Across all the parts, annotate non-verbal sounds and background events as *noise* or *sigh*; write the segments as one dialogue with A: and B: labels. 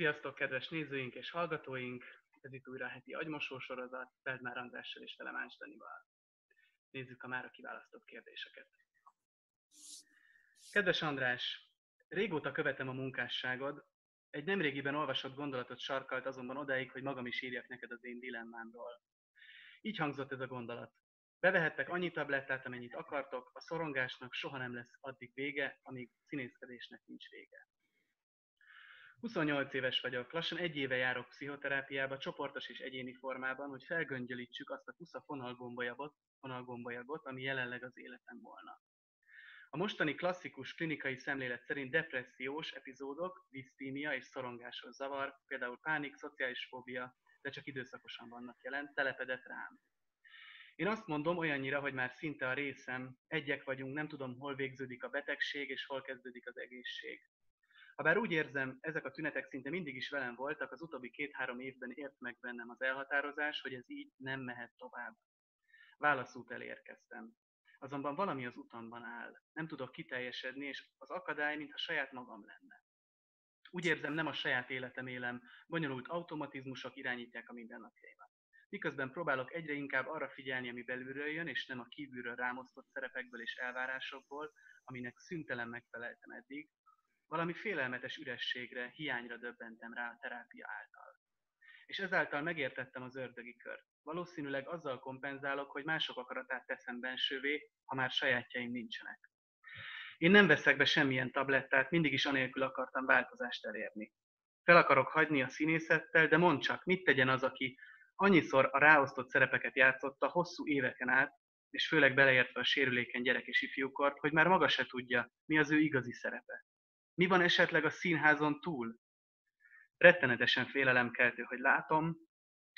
A: Sziasztok, kedves nézőink és hallgatóink! Ez itt újra a heti agymosó sorozat, Feldmár Andrással és Telemás Danival. Nézzük a mára kiválasztott kérdéseket. Kedves András, régóta követem a munkásságod. Egy nemrégiben olvasott gondolatot sarkalt azonban odáig, hogy magam is írjak neked az én dilemmámról. Így hangzott ez a gondolat. Bevehettek annyi tablettát, amennyit akartok, a szorongásnak soha nem lesz addig vége, amíg színészkedésnek nincs vége. 28 éves vagyok, lassan egy éve járok pszichoterápiába, csoportos és egyéni formában, hogy felgöngyölítsük azt a kusza fonalgombajagot, fonalgombajagot, ami jelenleg az életem volna. A mostani klasszikus klinikai szemlélet szerint depressziós epizódok, disztímia és szorongásos zavar, például pánik, szociális fóbia, de csak időszakosan vannak jelen, telepedett rám. Én azt mondom olyannyira, hogy már szinte a részem, egyek vagyunk, nem tudom, hol végződik a betegség és hol kezdődik az egészség. Habár úgy érzem, ezek a tünetek szinte mindig is velem voltak, az utóbbi két-három évben ért meg bennem az elhatározás, hogy ez így nem mehet tovább. Válaszút elérkeztem. Azonban valami az utamban áll. Nem tudok kiteljesedni, és az akadály, mintha saját magam lenne. Úgy érzem, nem a saját életem élem, bonyolult automatizmusok irányítják a mindennapjaimat. Miközben próbálok egyre inkább arra figyelni, ami belülről jön, és nem a kívülről rámosztott szerepekből és elvárásokból, aminek szüntelen megfeleltem eddig, valami félelmetes ürességre, hiányra döbbentem rá a terápia által. És ezáltal megértettem az ördögi kört. Valószínűleg azzal kompenzálok, hogy mások akaratát teszem bensővé, ha már sajátjaim nincsenek. Én nem veszek be semmilyen tablettát, mindig is anélkül akartam változást elérni. Fel akarok hagyni a színészettel, de mondd csak, mit tegyen az, aki annyiszor a ráosztott szerepeket játszotta hosszú éveken át, és főleg beleértve a sérülékeny gyerek és ifjúkort, hogy már maga se tudja, mi az ő igazi szerepe. Mi van esetleg a színházon túl? Rettenetesen félelemkeltő, hogy látom,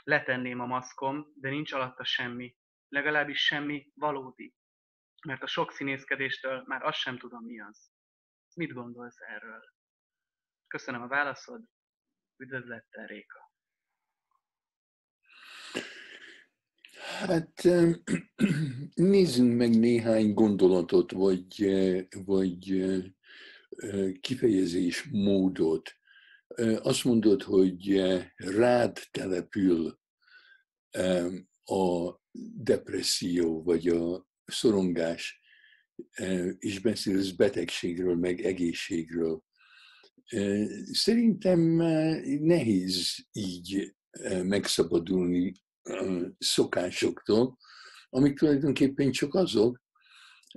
A: letenném a maszkom, de nincs alatta semmi, legalábbis semmi valódi. Mert a sok színészkedéstől már azt sem tudom, mi az. Mit gondolsz erről? Köszönöm a válaszod, üdvözlettel Réka.
B: Hát *clears throat* nézzünk meg néhány gondolatot, vagy, vagy kifejezés módot. Azt mondod, hogy rád települ a depresszió, vagy a szorongás, és beszélsz betegségről, meg egészségről. Szerintem nehéz így megszabadulni szokásoktól, amik tulajdonképpen csak azok,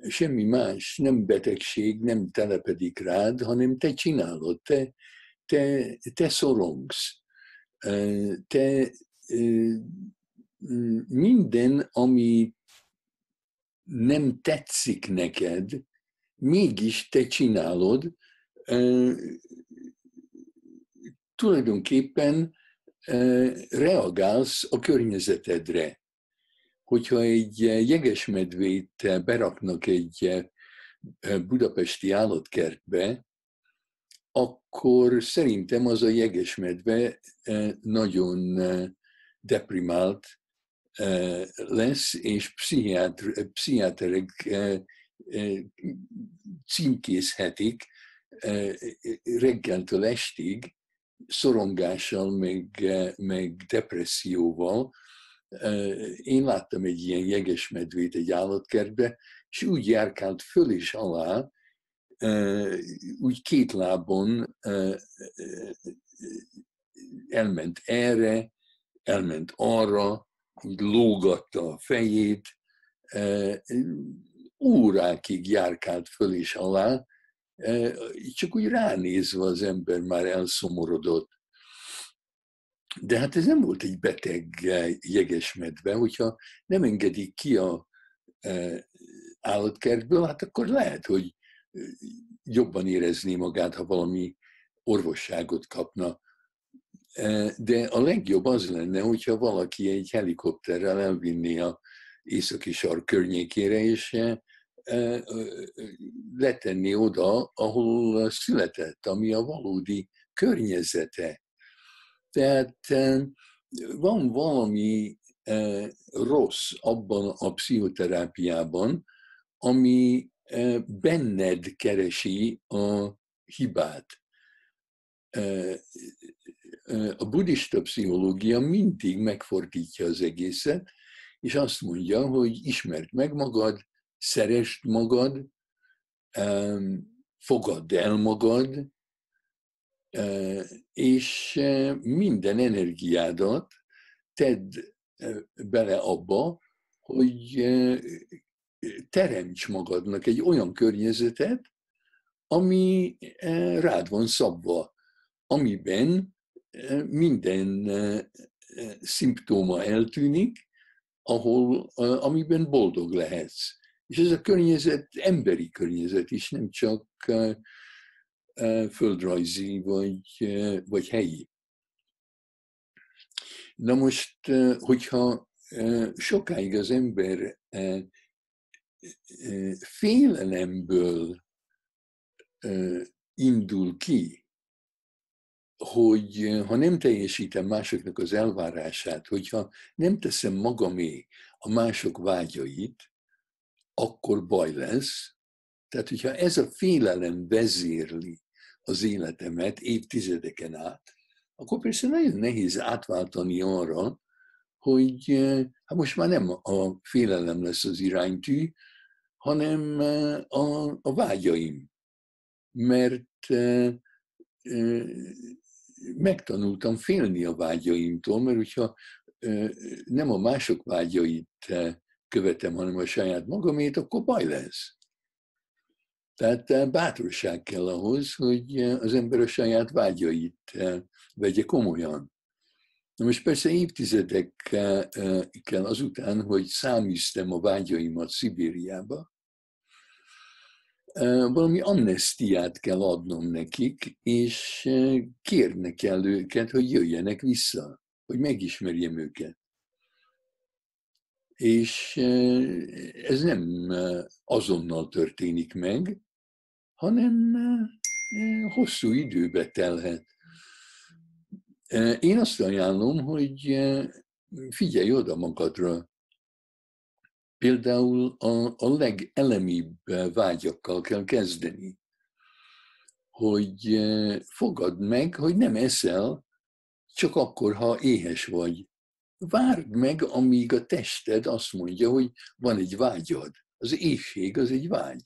B: semmi más, nem betegség, nem telepedik rád, hanem te csinálod, te, te, te szorongsz. Te minden, ami nem tetszik neked, mégis te csinálod, tulajdonképpen reagálsz a környezetedre hogyha egy eh, jegesmedvét eh, beraknak egy eh, budapesti állatkertbe, akkor szerintem az a jegesmedve nagyon deprimált lesz, és pszichiáter, pszichiáterek címkézhetik reggeltől estig szorongással, meg, meg depresszióval, én láttam egy ilyen jegesmedvét egy állatkertbe, és úgy járkált föl és alá, úgy két lábon elment erre, elment arra, úgy lógatta a fejét, órákig járkált föl és alá, csak úgy ránézve az ember már elszomorodott. De hát ez nem volt egy beteg jegesmedve, hogyha nem engedik ki a eh, állatkertből, hát akkor lehet, hogy eh, jobban érezné magát, ha valami orvosságot kapna. De a legjobb az lenne, hogyha valaki egy helikopterrel elvinné a északi sark környékére, és letenni oda, ahol született, ami a valódi környezete. Tehát van valami rossz abban a pszichoterápiában, ami benned keresi a hibát. a buddhista pszichológia mindig megfordítja az egészet, és azt mondja, hogy ismerd meg magad, szeresd magad, fogadd el magad, és minden energiádat tedd bele abba, hogy teremts magadnak egy olyan környezetet, ami rád van szabva, amiben minden szimptóma eltűnik, ahol, amiben boldog lehetsz. És ez a környezet emberi környezet is, nem csak földrajzi vagy, vagy helyi. Na most, hogyha sokáig az ember félelemből indul ki, hogy ha nem teljesítem másoknak az elvárását, hogyha nem teszem magamé a mások vágyait, akkor baj lesz. Tehát, hogyha ez a félelem vezérli az életemet évtizedeken át, akkor persze nagyon nehéz átváltani arra, hogy hát most már nem a félelem lesz az iránytű, hanem a, a vágyaim. Mert megtanultam félni a vágyaimtól, mert hogyha nem a mások vágyait követem, hanem a saját magamét, akkor baj lesz. Tehát bátorság kell ahhoz, hogy az ember a saját vágyait vegye komolyan. Na most persze évtizedekkel azután, hogy száműztem a vágyaimat Szibériába, valami amnestiát kell adnom nekik, és kérnek kell őket, hogy jöjjenek vissza, hogy megismerjem őket. És ez nem azonnal történik meg, hanem hosszú időbe telhet. Én azt ajánlom, hogy figyelj oda magadra. Például a, a legelemibb vágyakkal kell kezdeni. Hogy fogad meg, hogy nem eszel, csak akkor, ha éhes vagy. Várd meg, amíg a tested azt mondja, hogy van egy vágyad. Az éjség az egy vágy.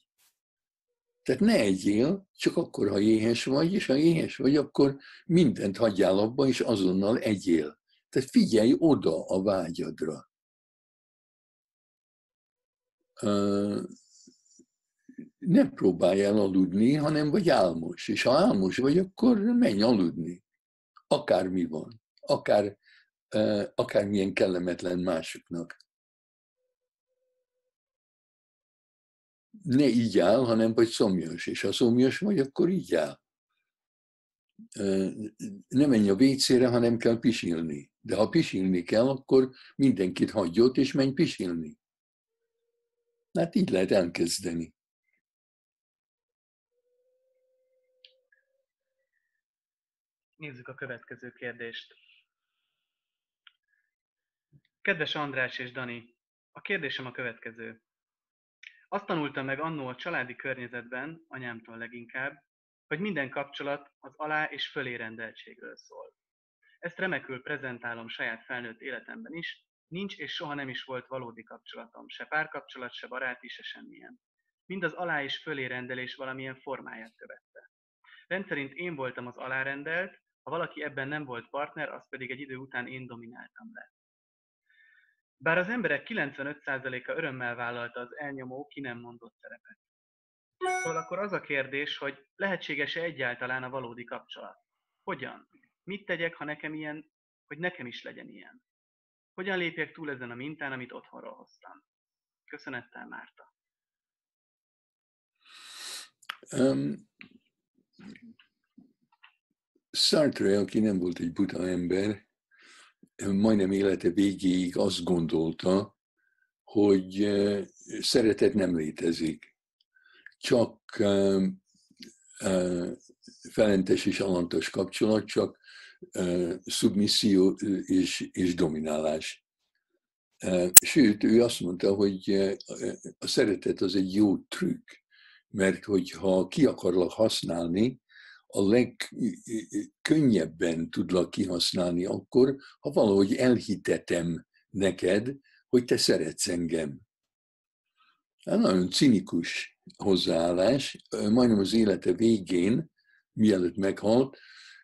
B: Tehát ne egyél, csak akkor, ha éhes vagy, és ha éhes vagy, akkor mindent hagyjál abba, és azonnal egyél. Tehát figyelj oda a vágyadra. Ne próbálj el aludni, hanem vagy álmos. És ha álmos vagy, akkor menj aludni. Akármi van. Akár, akármilyen kellemetlen másoknak. Ne így áll, hanem vagy szomjas. És ha szomjas vagy, akkor így áll. Ne menj a vécére, hanem kell pisilni. De ha pisilni kell, akkor mindenkit hagyj ott, és menj pisilni. Hát így lehet elkezdeni.
A: Nézzük a következő kérdést. Kedves András és Dani, a kérdésem a következő. Azt tanultam meg annó a családi környezetben, anyámtól leginkább, hogy minden kapcsolat az alá és fölé rendeltségről szól. Ezt remekül prezentálom saját felnőtt életemben is, nincs és soha nem is volt valódi kapcsolatom, se párkapcsolat, se baráti, se semmilyen. Mind az alá és fölé rendelés valamilyen formáját követte. Rendszerint én voltam az alárendelt, ha valaki ebben nem volt partner, az pedig egy idő után én domináltam le. Bár az emberek 95%-a örömmel vállalta az elnyomó, ki nem mondott szerepet. Szóval akkor az a kérdés, hogy lehetséges-e egyáltalán a valódi kapcsolat? Hogyan? Mit tegyek, ha nekem ilyen, hogy nekem is legyen ilyen? Hogyan lépjek túl ezen a mintán, amit otthonról hoztam? Köszönettel, Márta. Um,
B: Sartre, aki nem volt egy buta ember, majdnem élete végéig azt gondolta, hogy szeretet nem létezik. Csak felentes és alantos kapcsolat, csak szubmisszió és, és dominálás. Sőt, ő azt mondta, hogy a szeretet az egy jó trükk, mert hogyha ki akarlak használni, a legkönnyebben tudlak kihasználni akkor, ha valahogy elhitetem neked, hogy te szeretsz engem. Hát nagyon cinikus hozzáállás, majdnem az élete végén, mielőtt meghalt,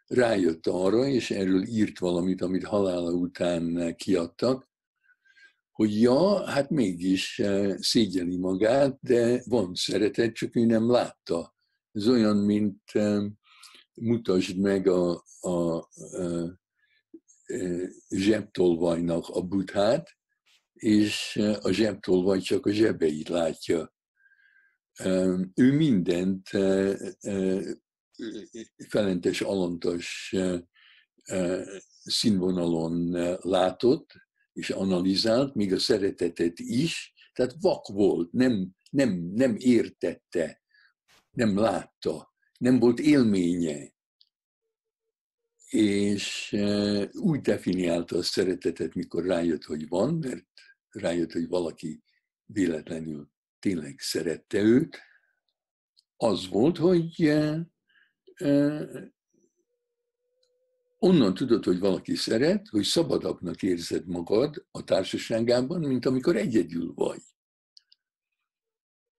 B: rájött arra, és erről írt valamit, amit halála után kiadtak, hogy ja, hát mégis szégyeli magát, de van szeretet, csak ő nem látta. Ez olyan, mint mutasd meg a, a, a, a zsebtolvajnak a buthát, és a zsebtolvaj csak a zsebeit látja. Ő mindent felentes, alantas színvonalon látott, és analizált, még a szeretetet is, tehát vak volt, nem, nem, nem értette, nem látta, nem volt élménye. És úgy definiálta a szeretetet, mikor rájött, hogy van, mert rájött, hogy valaki véletlenül tényleg szerette őt, az volt, hogy onnan tudod, hogy valaki szeret, hogy szabadabbnak érzed magad a társaságában, mint amikor egyedül vagy.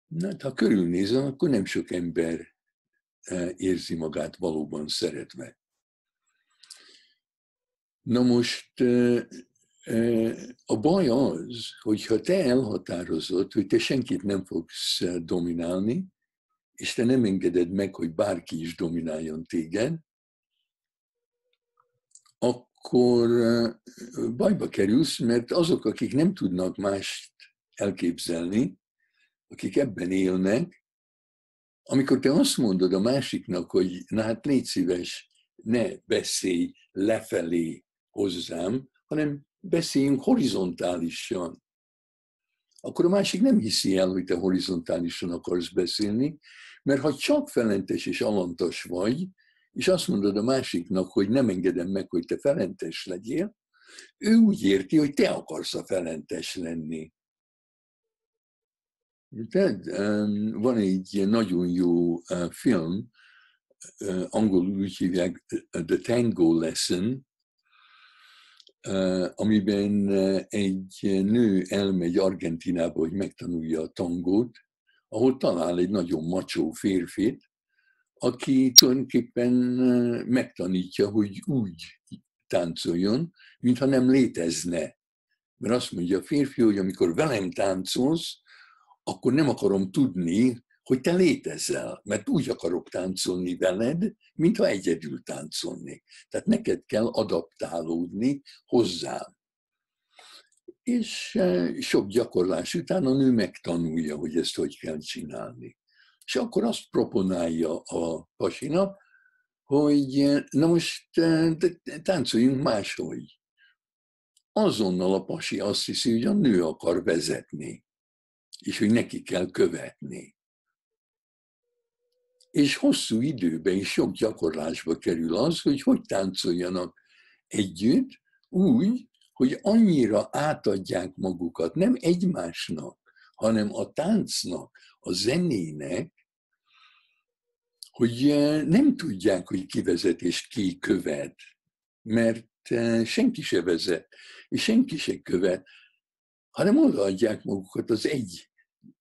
B: Na, hát, ha körülnézem, akkor nem sok ember érzi magát valóban szeretve. Na most a baj az, hogy ha te elhatározod, hogy te senkit nem fogsz dominálni, és te nem engeded meg, hogy bárki is domináljon téged, akkor bajba kerülsz, mert azok, akik nem tudnak mást elképzelni, akik ebben élnek, amikor te azt mondod a másiknak, hogy na hát légy szíves, ne beszélj lefelé hozzám, hanem beszéljünk horizontálisan, akkor a másik nem hiszi el, hogy te horizontálisan akarsz beszélni, mert ha csak felentes és alantas vagy, és azt mondod a másiknak, hogy nem engedem meg, hogy te felentes legyél, ő úgy érti, hogy te akarsz a felentes lenni. Tehát van egy nagyon jó film, angolul úgy hívják The Tango Lesson, amiben egy nő elmegy Argentinába, hogy megtanulja a tangót, ahol talál egy nagyon macsó férfit, aki tulajdonképpen megtanítja, hogy úgy táncoljon, mintha nem létezne. Mert azt mondja a férfi, hogy amikor velem táncolsz, akkor nem akarom tudni, hogy te létezel, mert úgy akarok táncolni veled, mintha egyedül táncolnék. Tehát neked kell adaptálódni hozzám. És sok gyakorlás után a nő megtanulja, hogy ezt hogy kell csinálni. És akkor azt proponálja a pasinak, hogy na most táncoljunk máshogy. Azonnal a pasi azt hiszi, hogy a nő akar vezetni, és hogy neki kell követni. És hosszú időben és sok gyakorlásba kerül az, hogy hogy táncoljanak együtt, úgy, hogy annyira átadják magukat, nem egymásnak, hanem a táncnak, a zenének, hogy eh, nem tudják, hogy ki vezet és ki követ, mert eh, senki se vezet, és senki se követ, hanem odaadják magukat az egy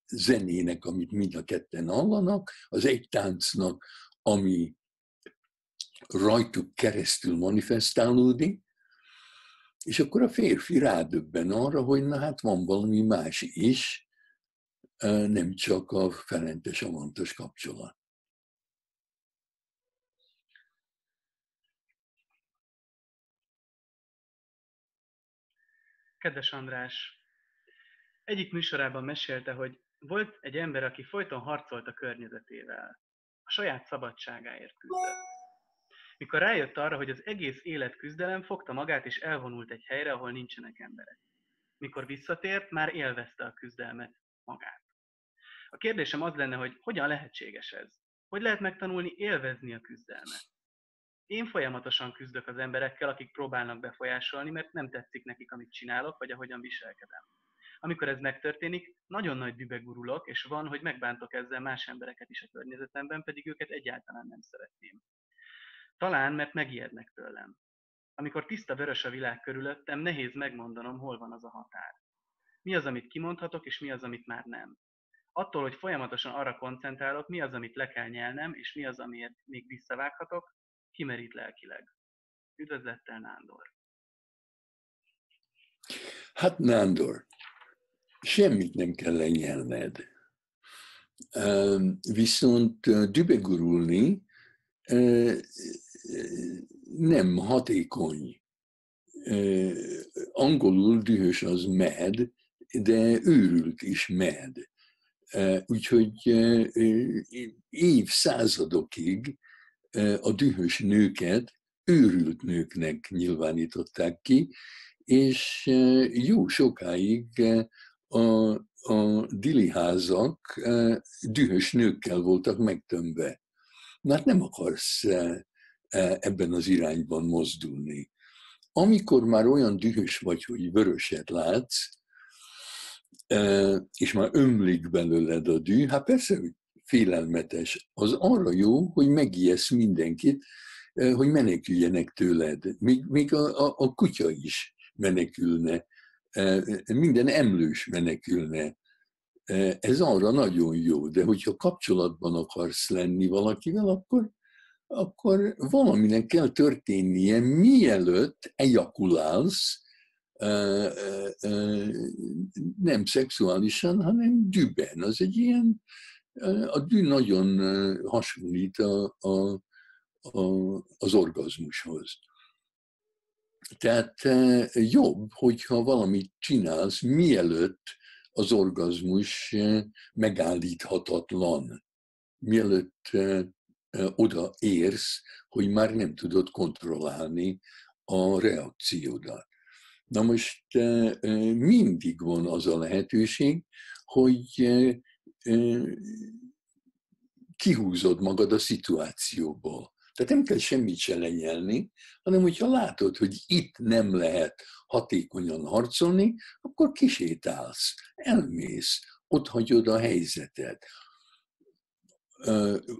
B: zenének, amit mind a ketten hallanak, az egy táncnak, ami rajtuk keresztül manifestálódik, és akkor a férfi rádöbben arra, hogy na hát van valami más is, nem csak a felentes amantos kapcsolat.
A: Kedves András, egyik műsorában mesélte, hogy volt egy ember, aki folyton harcolt a környezetével. A saját szabadságáért küzdött. Mikor rájött arra, hogy az egész élet küzdelem, fogta magát és elvonult egy helyre, ahol nincsenek emberek. Mikor visszatért, már élvezte a küzdelmet magát. A kérdésem az lenne, hogy hogyan lehetséges ez? Hogy lehet megtanulni élvezni a küzdelmet? Én folyamatosan küzdök az emberekkel, akik próbálnak befolyásolni, mert nem tetszik nekik, amit csinálok, vagy ahogyan viselkedem. Amikor ez megtörténik, nagyon nagy dübe gurulok, és van, hogy megbántok ezzel más embereket is a környezetemben, pedig őket egyáltalán nem szeretném. Talán, mert megijednek tőlem. Amikor tiszta vörös a világ körülöttem, nehéz megmondanom, hol van az a határ. Mi az, amit kimondhatok, és mi az, amit már nem. Attól, hogy folyamatosan arra koncentrálok, mi az, amit le kell nyelnem, és mi az, amiért még visszavághatok, kimerít lelkileg. Üdvözlettel, Nándor!
B: Hát Nándor, semmit nem kell lenyelned. Viszont dübegurulni nem hatékony. Angolul dühös az mad, de őrült is mad. Úgyhogy évszázadokig a dühös nőket őrült nőknek nyilvánították ki, és jó sokáig a, a diliházak dühös nőkkel voltak megtömve. Mert nem akarsz ebben az irányban mozdulni. Amikor már olyan dühös vagy, hogy vöröset látsz, és már ömlik belőled a dű, hát persze, hogy félelmetes. Az arra jó, hogy megijesz mindenkit, hogy meneküljenek tőled. Még, még a, a, a kutya is menekülne. Minden emlős menekülne. Ez arra nagyon jó, de hogyha kapcsolatban akarsz lenni valakivel, akkor, akkor valaminek kell történnie, mielőtt ejakulálsz, nem szexuálisan, hanem dűben. Az egy ilyen, a dű nagyon hasonlít a, a, a, az orgazmushoz. Tehát jobb, hogyha valamit csinálsz, mielőtt az orgazmus megállíthatatlan, mielőtt oda érsz, hogy már nem tudod kontrollálni a reakciódat. Na most mindig van az a lehetőség, hogy kihúzod magad a szituációból. Tehát nem kell semmit se lenyelni, hanem hogyha látod, hogy itt nem lehet hatékonyan harcolni, akkor kisétálsz, elmész, ott hagyod a helyzetet.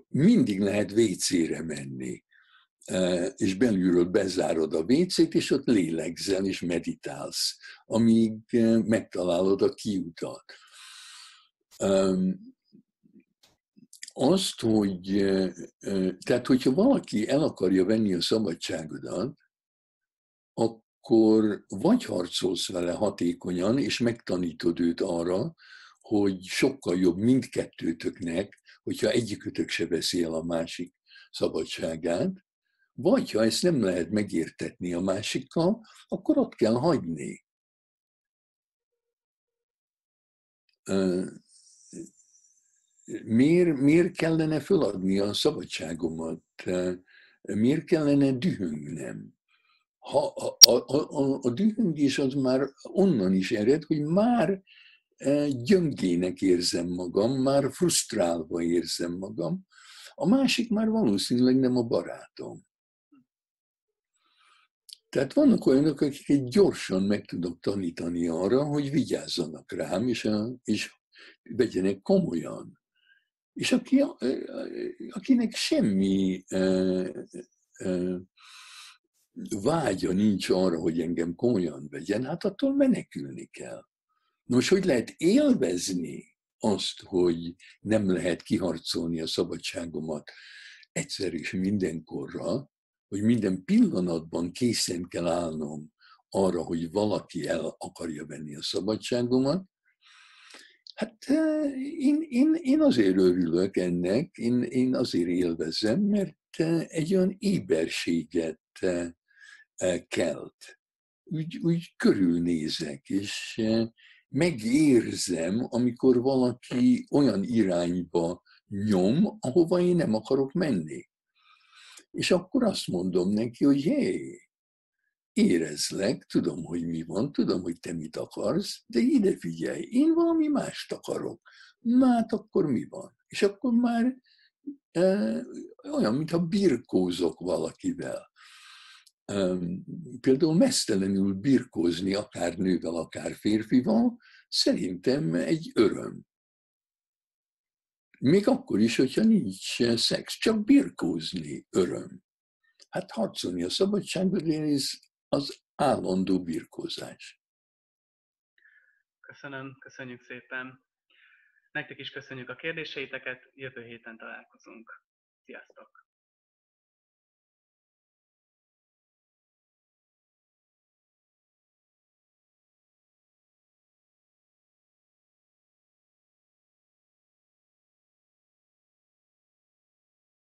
B: Mindig lehet vécére menni és belülről bezárod a vécét, és ott lélegzel és meditálsz, amíg megtalálod a kiutat. Azt, hogy, tehát hogyha valaki el akarja venni a szabadságodat, akkor vagy harcolsz vele hatékonyan, és megtanítod őt arra, hogy sokkal jobb mindkettőtöknek, hogyha egyikütök se veszi el a másik szabadságát, vagy ha ezt nem lehet megértetni a másikkal, akkor ott kell hagyni. Miért, miért kellene feladni a szabadságomat? Miért kellene dühöngnem? Ha a, a, a, a dühöngés az már onnan is ered, hogy már gyöngének érzem magam, már frusztrálva érzem magam, a másik már valószínűleg nem a barátom. Tehát vannak olyanok, akiket gyorsan meg tudok tanítani arra, hogy vigyázzanak rám, és, és vegyenek komolyan. És aki, akinek semmi vágya nincs arra, hogy engem komolyan vegyen, hát attól menekülni kell. Nos, hogy lehet élvezni azt, hogy nem lehet kiharcolni a szabadságomat egyszer és mindenkorra, hogy minden pillanatban készen kell állnom arra, hogy valaki el akarja venni a szabadságomat, hát én, én, én azért örülök ennek, én, én azért élvezem, mert egy olyan éberséget kelt. Úgy, úgy körülnézek, és megérzem, amikor valaki olyan irányba nyom, ahova én nem akarok menni. És akkor azt mondom neki, hogy hé, érezlek, tudom, hogy mi van, tudom, hogy te mit akarsz, de ide figyelj, én valami mást akarok. Na hát akkor mi van? És akkor már e, olyan, mintha birkózok valakivel. E, például mesztelenül birkózni akár nővel, akár férfival, szerintem egy öröm. Még akkor is, hogyha nincs szex, csak birkózni öröm. Hát harcolni a szabadságban, az állandó birkózás.
A: Köszönöm, köszönjük szépen. Nektek is köszönjük a kérdéseiteket, jövő héten találkozunk. Sziasztok!